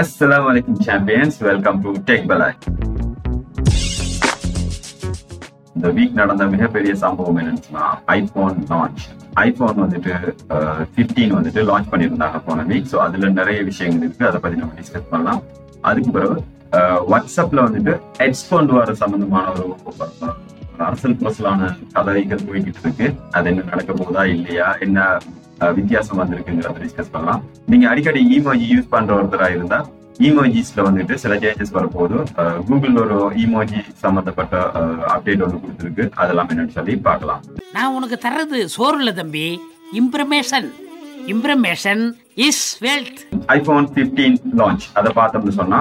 Assalamu alaikum champions. Welcome to Tech Balai. இந்த week நடந்த மிகப்பெரிய சம்பவம் என்னன்னா ஐபோன் லான்ச் ஐபோன் வந்துட்டு uh, ஃபிஃப்டீன் வந்துட்டு லான்ச் பண்ணியிருந்தாங்க போன வீக் ஸோ அதுல நிறைய விஷயங்கள் இருக்கு. அதை பத்தி நம்ம டிஸ்கஸ் பண்ணலாம். அதுக்கு பிறகு uh, வாட்ஸ்அப்ல வந்துட்டு ஹெட்ஃபோன் வர சம்பந்தமான ஒரு அரசல் புரசலான கதைகள் போய்கிட்டு இருக்கு. அது என்ன நடக்க போதா இல்லையா? என்ன வித்தியாசம் வந்திருக்குங்கிறத டிஸ்கஸ் பண்ணலாம். நீங்க அடிக்கடி இமோஜி யூஸ் பண்ற ஒருத்தரா இருந்தா இமோஜிஸ்ல வந்துட்டு சில சேஞ்சஸ் வரப்போகுது. கூகுள் ஒரு இமோஜி சம்பந்தப்பட்ட அப்டேட் ஒன்று கொடுத்துருக்கு. அதெல்லாம் என்னன்னு சொல்லி பார்க்கலாம். நான் உனக்கு தர்றது சோறு இல்ல தம்பி. Information information is wealth iPhone fifteen launch அதை பார்த்தோம்னு சொன்னா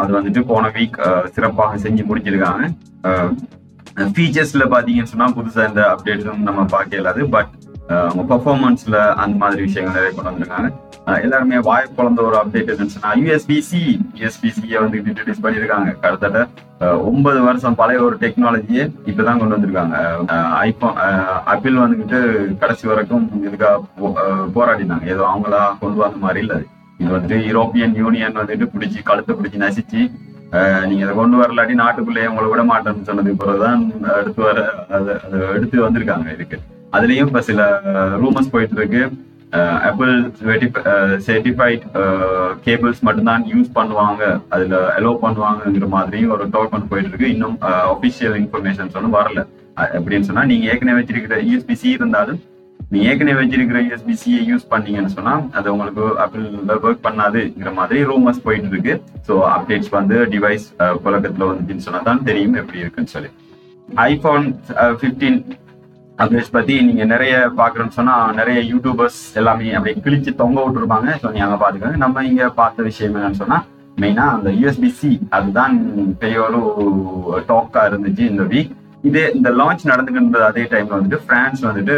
அது வந்துட்டு போன வீக் சிறப்பாக செஞ்சு முடிச்சிருக்காங்க. ஃபீச்சர்ஸ்ல பாத்தீங்கன்னு சொன்னா புதுசா இந்த அப்டேட்ஸும் நம்ம பார்க்க இயலாது பட் அவங்க பர்ஃபார்மன்ஸ்ல அந்த மாதிரி விஷயங்கள் நிறைய கொண்டு வந்திருக்காங்க. எல்லாருமே வாய் குழந்த ஒரு அப்டேட் இருந்துச்சுன்னா யூஎஸ்பிசி யூஎஸ்பிசியை வந்து இன்ட்ரடியூஸ் பண்ணியிருக்காங்க. கிட்டத்தட்ட ஒன்பது வருஷம் பழைய ஒரு டெக்னாலஜியை இப்பதான் கொண்டு வந்திருக்காங்க. ஐபோன் அப்பிள் வந்துகிட்டு கடைசி வரைக்கும் இதுக்காக போராடினாங்க. ஏதோ அவங்களா கொண்டு வந்த மாதிரி இல்லை இது வந்துட்டு யூரோப்பியன் யூனியன் வந்துட்டு பிடிச்சி கழுத்தை பிடிச்சி நசிச்சு நீங்க இதை கொண்டு வரலாட்டி நாட்டுக்குள்ளேயே உங்களை விட மாட்டேன்னு சொன்னதுக்கு பிறகுதான் எடுத்து வர அதை எடுத்து வந்திருக்காங்க இதுக்கு. அதுலயும் இப்ப சில ரூமர்ஸ் போயிட்டு இருக்கு ஆப்பிள் சர்டிஃபைட் கேபிள்ஸ் மட்டும்தான் யூஸ் பண்ணுவாங்க. அதுல அலோ பண்ணுவாங்கங்கிற மாதிரியும் ஒரு டோக்கன் போயிட்டு இருக்கு இன்னும் ஒபிஷியல் இன்ஃபர்மேஷன்ஸ் ஒன்றும் வரல. எப்படின்னு சொன்னா நீங்க ஏற்கனவே வச்சிருக்கிற யூஎஸ்பிசி இருந்தாலும் நீங்க ஏற்கனவே வச்சிருக்கிற யூஎஸ்பிசியை யூஸ் பண்ணீங்கன்னு சொன்னா அது உங்களுக்கு ஆப்பிள் ஒர்க் பண்ணாதுங்கிற மாதிரி ரூமர்ஸ் போயிட்டு இருக்கு ஸோ அப்டேட்ஸ் வந்து டிவைஸ் புழக்கத்துல வந்துச்சுன்னு சொன்னா தான் தெரியும் எப்படி இருக்குன்னு சொல்லி. ஐபோன் பிப்டீன் அப்டேட்ஸ் பத்தி நீங்க நிறைய பாக்குறோம்னு சொன்னா நிறைய யூடியூபர்ஸ் எல்லாமே அப்படியே கிழிச்சு தொங்க விட்டுருப்பாங்க. ஸோ நீங்க அங்க பாத்துக்கோங்க. நம்ம இங்க பார்த்த விஷயம் என்னன்னு சொன்னா மெயினா அந்த யூஎஸ்பிசி அதுதான் பெரிய ஒரு டாக்கா இருந்துச்சு இந்த வீக் இதே இந்த லான்ச் நடந்துக்கின்றது அதே டைம்ல வந்துட்டு பிரான்ஸ் வந்துட்டு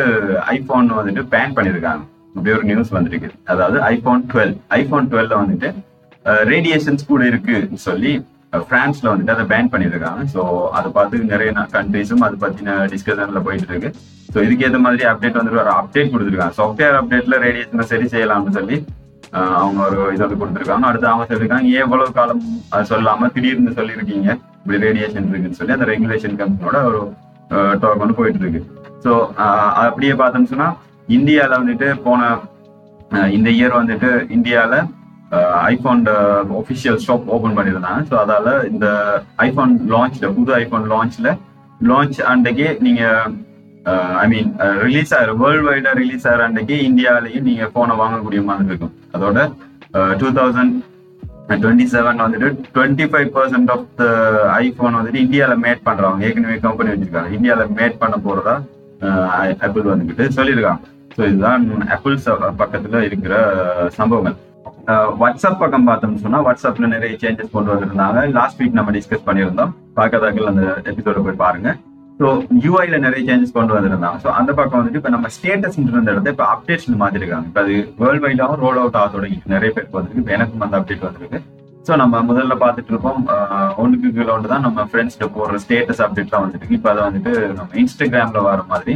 ஐபோன் வந்துட்டு பேன் பண்ணிருக்காங்க. அப்படி ஒரு நியூஸ் வந்துருக்கு. அதாவது ஐபோன் டுவெல் ஐபோன் டுவெல்ல வந்துட்டு ரேடியேஷன்ஸ் கூட இருக்குன்னு சொல்லி பிரான்ஸ்ல வந்துட்டு அதை பேன் பண்ணிருக்காங்க ஸோ அதை பார்த்து நிறைய கண்ட்ரிஸும் அதை பத்தின டிஸ்கஷன்ல போயிட்டு இருக்கு. ஸோ இதுக்கு ஏற்ற மாதிரி அப்டேட் வந்துட்டு ஒரு அப்டேட் கொடுத்துருக்காங்க. சாஃப்ட்வேர் அப்டேட்ல ரேடியேஷனை சரி செய்யலாம்னு சொல்லி அவங்க ஒரு இது வந்து கொடுத்துருக்காங்க. அடுத்து அவங்க சொல்லியிருக்காங்க எவ்வளவு காலம் சொல்லாம திடீர்னு சொல்லியிருக்கீங்க? இப்படி ரேடியேஷன் இருக்குன்னு சொல்லி அந்த ரெகுலேஷன் கம்பெனியோட ஒரு டாக் வந்து போயிட்டு இருக்கு. ஸோ அப்படியே பார்த்தோம்னு சொன்னா இந்தியாவில் வந்துட்டு போன இந்த இயர் வந்துட்டு இந்தியாவில் ஐபோன் ஒஃபிஷியல் ஷாப் ஓபன் பண்ணியிருந்தாங்க ஸோ அதால இந்த ஐபோன் லான்ச்ல புது ஐபோன் லான்ச்ல லான்ச் அன்றைக்கே நீங்க ஐ மீன் ரிலீஸ் ஆகிற வேர்ல்டு வைடா ரிலீஸ் ஆகிற அன்றைக்கே இந்தியாவிலையும் நீங்க போனை வாங்கக்கூடிய மாதிரி இருக்கும். அதோட டூ தௌசண்ட் டுவெண்ட்டி செவன் வந்துட்டு twenty five percent of the iPhone வந்துட்டு இந்தியாவில் மேட் பண்றவங்க ஏற்கனவே கம்பெனி வச்சிருக்காங்க. இந்தியாவில் மேட் பண்ண போறதா ஆப்பிள் வந்துகிட்டு சொல்லியிருக்காங்க. ஸோ இதுதான் ஆப்பிள் பக்கத்துல இருக்கிற சம்பவங்கள். வாட்ஸ்அப் பக்கம் பார்த்தோம்னு சொன்னா வாட்ஸ்அப்ல நிறைய சேஞ்சஸ் கொண்டு வந்திருந்தாங்க. லாஸ்ட் வீக் நம்ம டிஸ்கஸ் பண்ணியிருந்தோம். பார்க்கறதாக்கள் அந்த எபிசோட போய் பாருங்க. ஸோ யூஐல நிறைய சேஞ்சஸ் கொண்டு வந்திருந்தாங்க. ஸோ அந்த பக்கம் வந்துட்டு இப்போ நம்ம ஸ்டேட்டஸ் இருந்த இடத்த இப்போ அப்டேட்ஸ் மாத்திருக்காங்க. இப்போ அது வேர்ல்டு வைடாகவும் ரோல் அவுட் ஆக தொடங்கிட்டு நிறைய பேருக்கு வந்திருக்கு. இப்போ எனக்கும் அந்த அப்டேட் வந்திருக்கு. ஸோ நம்ம முதல்ல பார்த்துட்டு இருக்கோம் ஒன்றுக்கு கீழே ஒன்று தான் நம்ம ஃப்ரெண்ட்ஸ்கிட்ட போடுற ஸ்டேட்டஸ் அப்டேட்லாம் வந்துட்டு இப்போ அதை வந்துட்டு நம்ம இன்ஸ்டாகிராம்ல வர மாதிரி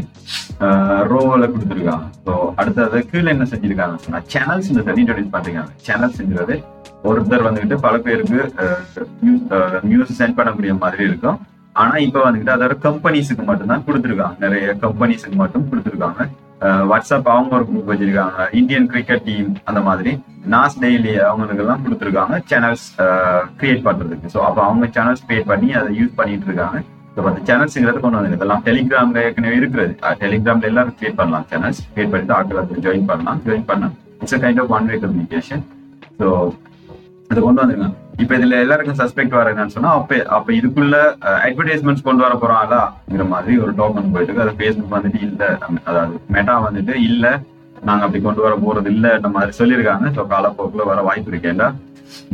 ரோவில் கொடுத்துருக்காங்க. ஸோ அடுத்தது கீழே என்ன செஞ்சிருக்காங்க சொன்னால் சேனல்ஸ் இந்த தண்ணி இன்ட்ரடியூஸ் பண்ணிருக்காங்க. செஞ்சுறது ஒருத்தர் வந்துட்டு பல பேருக்கு நியூஸ் சென்ட் பண்ணக்கூடிய மாதிரி இருக்கும். ஆனா இப்ப வந்துட்டு அதோட கம்பெனிஸுக்கு மட்டும்தான் கொடுத்துருக்காங்க. நிறைய கம்பெனிஸுக்கு மட்டும் கொடுத்துருக்காங்க. வாட்ஸ்அப் அவங்க ஒரு குரூப் வச்சிருக்காங்க. இந்தியன் கிரிக்கெட் டீம் அந்த மாதிரி. நாஸ் டெய்லி அவங்களுக்கு எல்லாம் கொடுத்துருக்காங்க சேனல்ஸ் கிரியேட் பண்றதுக்கு. ஸோ அப்போ அவங்க சேனல்ஸ் கிரியேட் பண்ணி அதை யூஸ் பண்ணிட்டு இருக்காங்க. ஸோ அந்த சேனல்ஸ்ங்கிறது கொண்டு வந்து இதெல்லாம் டெலிகிராம்ல ஏற்கனவே இருக்கிறது. டெலிகிராம்ல எல்லாரும் கிரியேட் பண்ணலாம் சேனல்ஸ் கிரியேட் பண்ணிட்டு ஆட்கள் ஜாயின் பண்ணலாம். ஜாயின் பண்ணலாம். It's a kind of one way communication so அதை கொண்டு வந்துருக்காங்க இப்ப இதுல எல்லாருக்கும் சஸ்பெக்ட் வர என்னன்னு சொன்னா அப்ப அப்ப இதுக்குள்ள அட்வர்டைஸ்மெண்ட்ஸ் கொண்டு வர போறாங்களாங்கிற மாதிரி ஒரு டோக்கன் போயிட்டு அது ஃபேஸ்புக் வந்துட்டு இல்ல. அதாவது மெட்டா வந்துட்டு இல்ல. நாங்க அப்படி கொண்டு வர போறது இல்ல மாதிரி சொல்லியிருக்காங்க. ஸோ காலப்போக்கில் வர வாய்ப்பு இருக்கேன்டா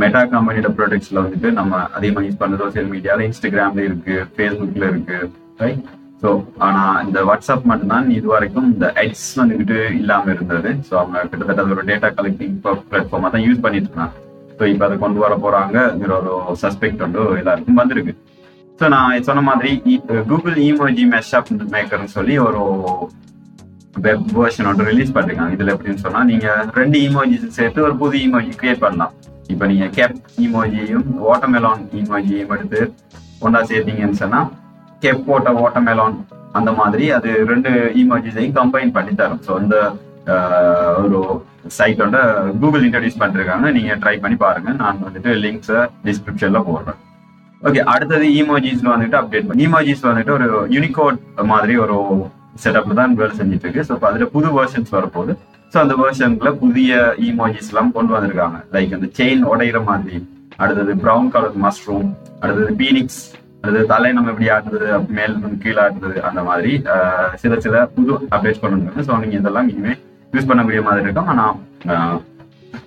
மெட்டா கம்பெனியோட ப்ராடக்ட்ஸ்ல வந்துட்டு நம்ம அதிகமா யூஸ் பண்ற சோசியல் மீடியால இன்ஸ்டாகிராம்ல இருக்கு ஃபேஸ்புக்ல இருக்கு ரைட் ஸோ ஆனா இந்த வாட்ஸ்அப் மட்டும்தான் இது வரைக்கும் இந்த எட்ஸ் வந்துகிட்டு இல்லாம இருந்தது. ஸோ அவங்க கிட்டத்தட்ட ஒரு டேட்டா கலெக்டிங் பிளாட்ஃபார்மா தான் யூஸ் பண்ணிட்டு இருந்தாங்க இப்போ அதை கொண்டு வர போறாங்கிற ஒரு சஸ்பெக்ட் வந்து எல்லாருக்கும் வந்திருக்கு. ஸோ நான் சொன்ன மாதிரி கூகுள் இமோஜி மெஷப் மேக்கர்னு சொல்லி ஒரு வெப் வேர்ஷன் ஒன்று ரிலீஸ் பண்ணிருக்காங்க. இதுல எப்படின்னு சொன்னா நீங்க ரெண்டு இமோஜிஸ் சேர்த்து ஒரு புது இமோஜி கிரியேட் பண்ணலாம். இப்போ நீங்க கேப் இமோஜியும் வாட்டர்மெலான் இமோஜியும் எடுத்து ஒன்றா சேர்த்தீங்கன்னு சொன்னா கேப் போட்ட வாட்டர்மெலான் அந்த மாதிரி அது ரெண்டு இமோஜிஸையும் கம்பைன் பண்ணி தரும். ஸோ அந்த ஒரு சைட் வந்து கூகுள் இன்ட்ரடியூஸ் பண்ணிருக்காங்க. நீங்க ட்ரை பண்ணி பாருங்க. நான் வந்துட்டு லிங்க்ஸை டிஸ்கிரிப்ஷன்ல போடுறேன். ஓகே அடுத்தது இமோஜிஸ்ல வந்துட்டு அப்டேட் பண்ணி இமோஜிஸ் வந்துட்டு ஒரு யூனிகோட் மாதிரி ஒரு செட்டப்ல தான் வேலை செஞ்சுட்டு இருக்கு ஸோ அதுல புது வெர்ஷன்ஸ் வரப்போகுது. ஸோ அந்த வேர்ஷன்ல புதிய இமோஜிஸ் எல்லாம் கொண்டு வந்திருக்காங்க. லைக் அந்த செயின் உடையிற மாதிரி. அடுத்தது ப்ரௌன் கலர் மஷ்ரூம் அடுத்தது பீனிக்ஸ் அடுத்தது தலை நம்ம எப்படி ஆடுறது மேல் கீழே ஆடுறது அந்த மாதிரி சில சில புது அப்டேட்ஸ் கொண்டு வந்திருக்காங்க. ஸோ நீங்க இதெல்லாம் இனிமே யூஸ் பண்ணக்கூடிய மாதிரி இருக்கும். ஆனா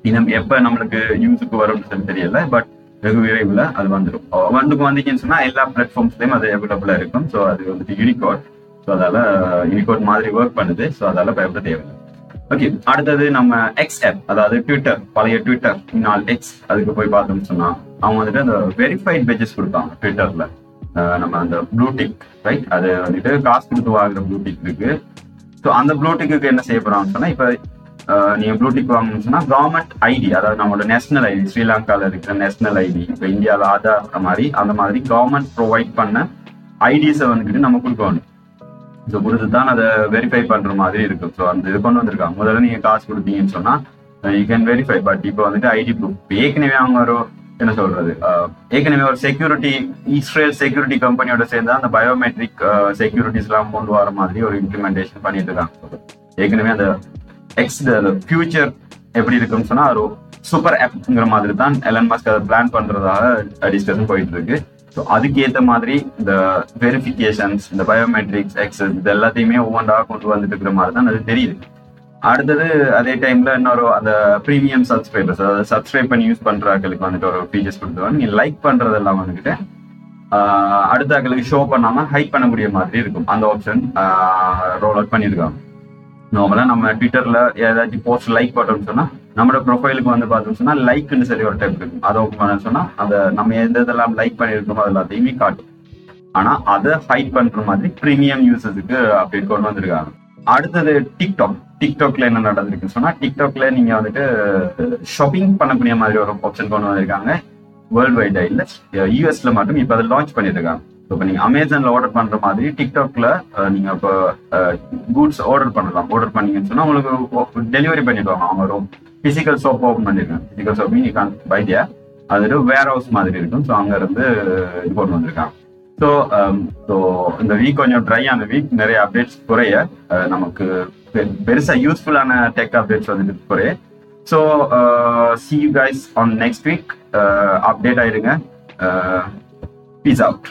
இன்னும் எப்ப நம்மளுக்கு யூஸுக்கு வரும்னு சொல்லி தெரியல. பட் வெகு விரைவில் அது வந்துடும் வந்துக்கு வந்துச்சுன்னு சொன்னா எல்லா பிளாட்ஃபார்ம்ஸ்லயும் அது அவைலபிளா இருக்கும். ஸோ அது வந்துட்டு யூனிகோட் ஸோ அதால யூனிகோட் மாதிரி ஒர்க் பண்ணுது. ஸோ அதால பயப்பட தேவையில்லை. ஓகே அடுத்தது நம்ம எக்ஸ் ஆப் அதாவது ட்விட்டர் பழைய ட்விட்டர் நாள் எக்ஸ் அதுக்கு போய் பார்த்தோம்னு சொன்னா அவங்க வந்துட்டு அந்த வெரிஃபைட் பேஜஸ் கொடுப்பாங்க ட்விட்டர்ல நம்ம அந்த ப்ளூ டிக் ரைட் அது வந்துட்டு காசு கொடுத்து வாங்குற ப்ளூ டிக் இருக்கு. ஸோ அந்த ப்ளூடிக்கு என்ன செய்ய போறாங்கன்னு சொன்னா இப்போ நீங்க ப்ளூடிக் வாங்கணும்னு சொன்னா கவர்மெண்ட் ஐடி அதாவது நம்மளோட நேஷனல் ஐடி ஸ்ரீலங்கால இருக்கிற நேஷனல் ஐடி இப்போ இந்தியாவில் ஆதார் அந்த மாதிரி அந்த மாதிரி கவர்மெண்ட் ப்ரொவைட் பண்ண ஐடிஸை வந்துட்டு நம்ம கொடுக்கணும். ஸோ கொடுத்து தான் அதை வெரிஃபை பண்ற மாதிரி இருக்கும். ஸோ அந்த இது கொண்டு வந்திருக்காங்க. முதல்ல நீங்க காசு கொடுத்தீங்கன்னு சொன்னா யூ கேன் வெரிஃபை பட் இப்போ வந்துட்டு ஐடி ப்ரூஃப் ஏற்கனவே அவங்க ஒரு என்ன சொல்றது? ஏற்கனவே ஒரு செக்யூரிட்டி இஸ்ரேல் செக்யூரிட்டி கம்பெனியோட சேர்ந்து அந்த பயோமெட்ரிக் செக்யூரிட்டிஸ் எல்லாம் கொண்டு வர மாதிரி ஒரு இம்ப்ளிமெண்டேஷன் பண்ணிட்டு இருக்காங்க. ஏற்கனவே அந்த எக்ஸ் ஃபியூச்சர் எப்படி இருக்கும்னு சொன்னா ஒரு சூப்பர் ஆப்ங்கிற மாதிரி தான் எலன் மாஸ்க் அதை பிளான் பண்றதாக டிஸ்கஷன் போயிட்டு இருக்கு. ஸோ அதுக்கேற்ற மாதிரி இந்த வெரிஃபிகேஷன்ஸ் இந்த பயோமெட்ரிக்ஸ் எக்ஸஸ் இது எல்லாத்தையுமே ஒவ்வொன்றா கொண்டு வந்துட்டு இருக்கிற மாதிரி தான் அது தெரியுது. அடுத்தது அதே டைம்ல இன்னொரு அந்த ப்ரீமியம் சப்ஸ்கிரைபர்ஸ் அதாவது சப்ஸ்கிரைப் பண்ணி யூஸ் பண்றவங்களுக்கு வந்துட்டு ஒரு ஃபீச்சர்ஸ் கொடுத்துருவாங்க. நீங்க லைக் பண்றதெல்லாம் வந்துட்டு ஆஹ், அடுத்த ஆக்களுக்கு ஷோ பண்ணாம ஹைட் பண்ணக்கூடிய மாதிரி இருக்கும். அந்த ஆப்ஷன் ரோல் அவுட் பண்ணியிருக்காங்க. நார்மலா நம்ம ட்விட்டர்ல ஏதாச்சும் போஸ்ட் லைக் போட்டோம்னு சொன்னா நம்மளோட ப்ரொஃபைலுக்கு வந்து பார்த்தோம்னு சொன்னா லைக்னு சொல்லி ஒரு டைப் இருக்கும். அதை ஓப்பன் பண்ண சொன்னா அந்த நம்ம எந்த இதெல்லாம் லைக் பண்ணியிருக்கோமோ அது எல்லாத்தையுமே காட்டும். ஆனா அதை ஹைட் பண்ற மாதிரி ப்ரீமியம் யூசஸுக்கு அப்டேட் கொண்டு வந்திருக்காங்க. அடுத்தது டிக்டாக் டிக்டாக்ல என்ன நடந்திருக்குன்னு சொன்னா டிக்டாக்ல நீங்க வந்துட்டு ஷாப்பிங் பண்ணக்கூடிய மாதிரி ஒரு ஆப்ஷன் கொண்டு வந்திருக்காங்க. வேர்ல்டு வைடா இல்ல யூஎஸ்ல மட்டும் இப்ப அதை லான்ச் பண்ணிருக்காங்க. இப்போ நீங்க அமேசான்ல ஆர்டர் பண்ற மாதிரி டிக்டாக்ல நீங்க இப்போ கூட்ஸ் ஆர்டர் பண்ணலாம். ஆர்டர் பண்ணீங்கன்னு சொன்னா உங்களுக்கு டெலிவரி பண்ணிடுவாங்க அவங்க ஒரு பிசிக்கல் ஷாப் ஓப்பன் பண்ணிருக்காங்க. பிசிக்கல் ஷாப் நீ கான் பைடியா அது வேர் ஹவுஸ் மாதிரி இருக்கும். ஸோ அங்க இருந்து இது கொண்டு வந்திருக்காங்க. ஸோ ஸோ um, இந்த வீக் கொஞ்சம் ட்ரை ஆன வீக் நிறைய அப்டேட்ஸ் குறைய. நமக்கு பெருசா யூஸ்ஃபுல்லான டெக் அப்டேட்ஸ் வந்துட்டு குறைய. So see you guys on next week update ஆயிருங்க பீஸ் அவுட்